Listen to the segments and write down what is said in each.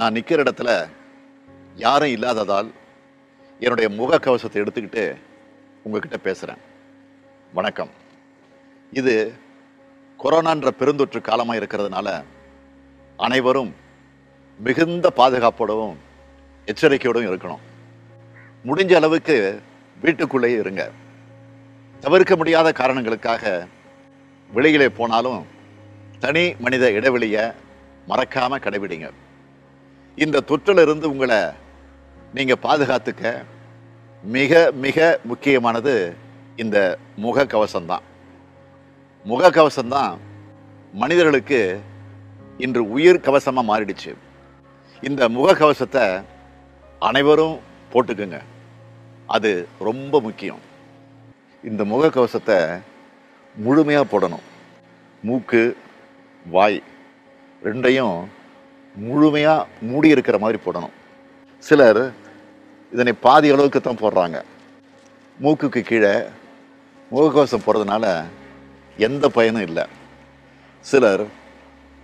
நான் நிற்கிற இடத்துல யாரும் இல்லாததால் என்னுடைய முகக்கவசத்தை எடுத்துக்கிட்டு உங்ககிட்ட பேசுகிறேன் வணக்கம். இது கொரோனான்ற பெருந்தொற்று காலமாக இருக்கிறதுனால அனைவரும் மிகுந்த பாதுகாப்போடவும் எச்சரிக்கையோடும் இருக்கணும். முடிஞ்ச அளவுக்கு வீட்டுக்குள்ளேயே இருங்க. தவிர்க்க முடியாத காரணங்களுக்காக வெளியிலே போனாலும் தனி மனித இடைவெளியை மறக்காமல் கடைபிடிங்க. இந்த தொற்றிலிருந்து உங்களை நீங்கள் பாதுகாத்துக்க மிக மிக முக்கியமானது இந்த முகக்கவசம்தான். முகக்கவசம்தான் மனிதர்களுக்கு இன்று உயிர் கவசமாக மாறிடுச்சு. இந்த முகக்கவசத்தை அனைவரும் போட்டுக்குங்க. அது ரொம்ப முக்கியம். இந்த முகக்கவசத்தை முழுமையாக போடணும். மூக்கு வாய் ரெண்டையும் முழுமையாக மூடி இருக்கிற மாதிரி போடணும். சிலர் இதனை பாதி அளவுக்கு தான் போடுறாங்க. மூக்குக்கு கீழே முகக்கவசம் போடுறதுனால எந்த பயனும் இல்லை. சிலர்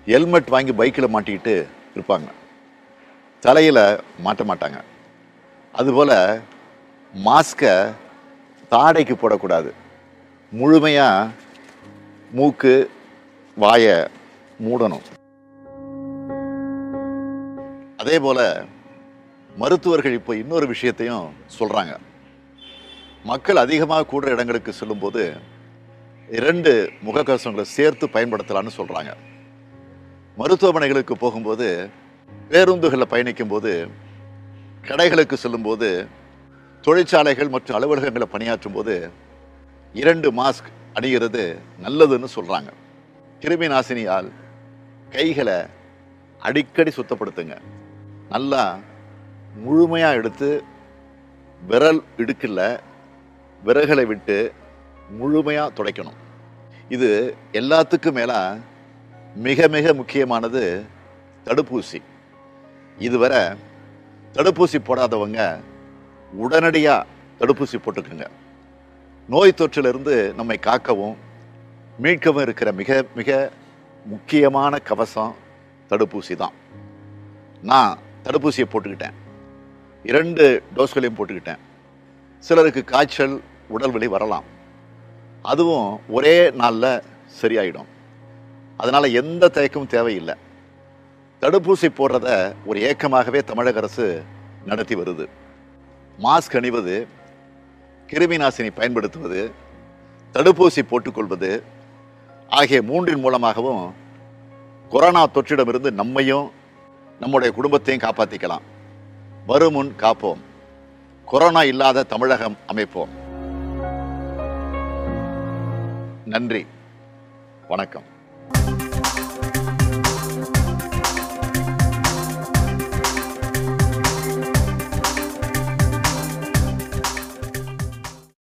ஹெல்மெட் வாங்கி பைக்கில் மாட்டிக்கிட்டு இருப்பாங்க. தலையில் மாட்ட மாட்டாங்க. அதுபோல் மாஸ்கை தாடைக்கு போடக்கூடாது. முழுமையாக மூக்கு வாயை மூடணும். அதே போல் மருத்துவர்கள் இப்போ இன்னொரு விஷயத்தையும் சொல்கிறாங்க மக்கள் அதிகமாக கூடுற இடங்களுக்கு செல்லும்போது இரண்டு முகக்கவசங்களை சேர்த்து பயன்படுத்தலாம்னு சொல்கிறாங்க மருத்துவமனைகளுக்கு போகும்போது பேருந்துகளில் பயணிக்கும்போது கடைகளுக்கு செல்லும்போது தொழிற்சாலைகள் மற்றும் அலுவலகங்களை பணியாற்றும் போது இரண்டு மாஸ்க் அணிகிறது நல்லதுன்னு சொல்கிறாங்க கிருமி நாசினியால் கைகளை அடிக்கடி சுத்தப்படுத்துங்க. நல்லா முழுமையாக எடுத்து விரல் இடுக்கில் விரல்களை விட்டு முழுமையாக துடைக்கணும். இது எல்லாத்துக்கும் மேலே மிக மிக முக்கியமானது தடுப்பூசி. இதுவரை தடுப்பூசி போடாதவங்க உடனடியாக தடுப்பூசி போட்டுக்குங்க. நோய் தொற்றிலிருந்து நம்மை காக்கவும் மீட்கவும் இருக்கிற மிக மிக முக்கியமான கவசம் தடுப்பூசி தான். நான் தடுப்பூசியை போட்டுக்கிட்டேன். இரண்டு டோஸ்களையும் போட்டுக்கிட்டேன். சிலருக்கு காய்ச்சல் உடல் வலி வரலாம். அதுவும் ஒரே நாளில் சரியாயிடும். அதனால் எந்த தயக்கமும் தேவையில்லை. தடுப்பூசி போடுறத ஒரு ஏக்கமாகவே தமிழக அரசு நடத்தி வருது. மாஸ்க் அணிவது கிருமி நாசினி பயன்படுத்துவது தடுப்பூசி போட்டுக்கொள்வது ஆகிய மூன்றின் மூலமாகவும் கொரோனா தொற்றிடமிருந்து நம்மையும் நம்முடைய குடும்பத்தையும் காப்பாற்றிக்கலாம் வருமுன் காப்போம். கொரோனா இல்லாத தமிழகம் அமைப்போம். நன்றி. வணக்கம்.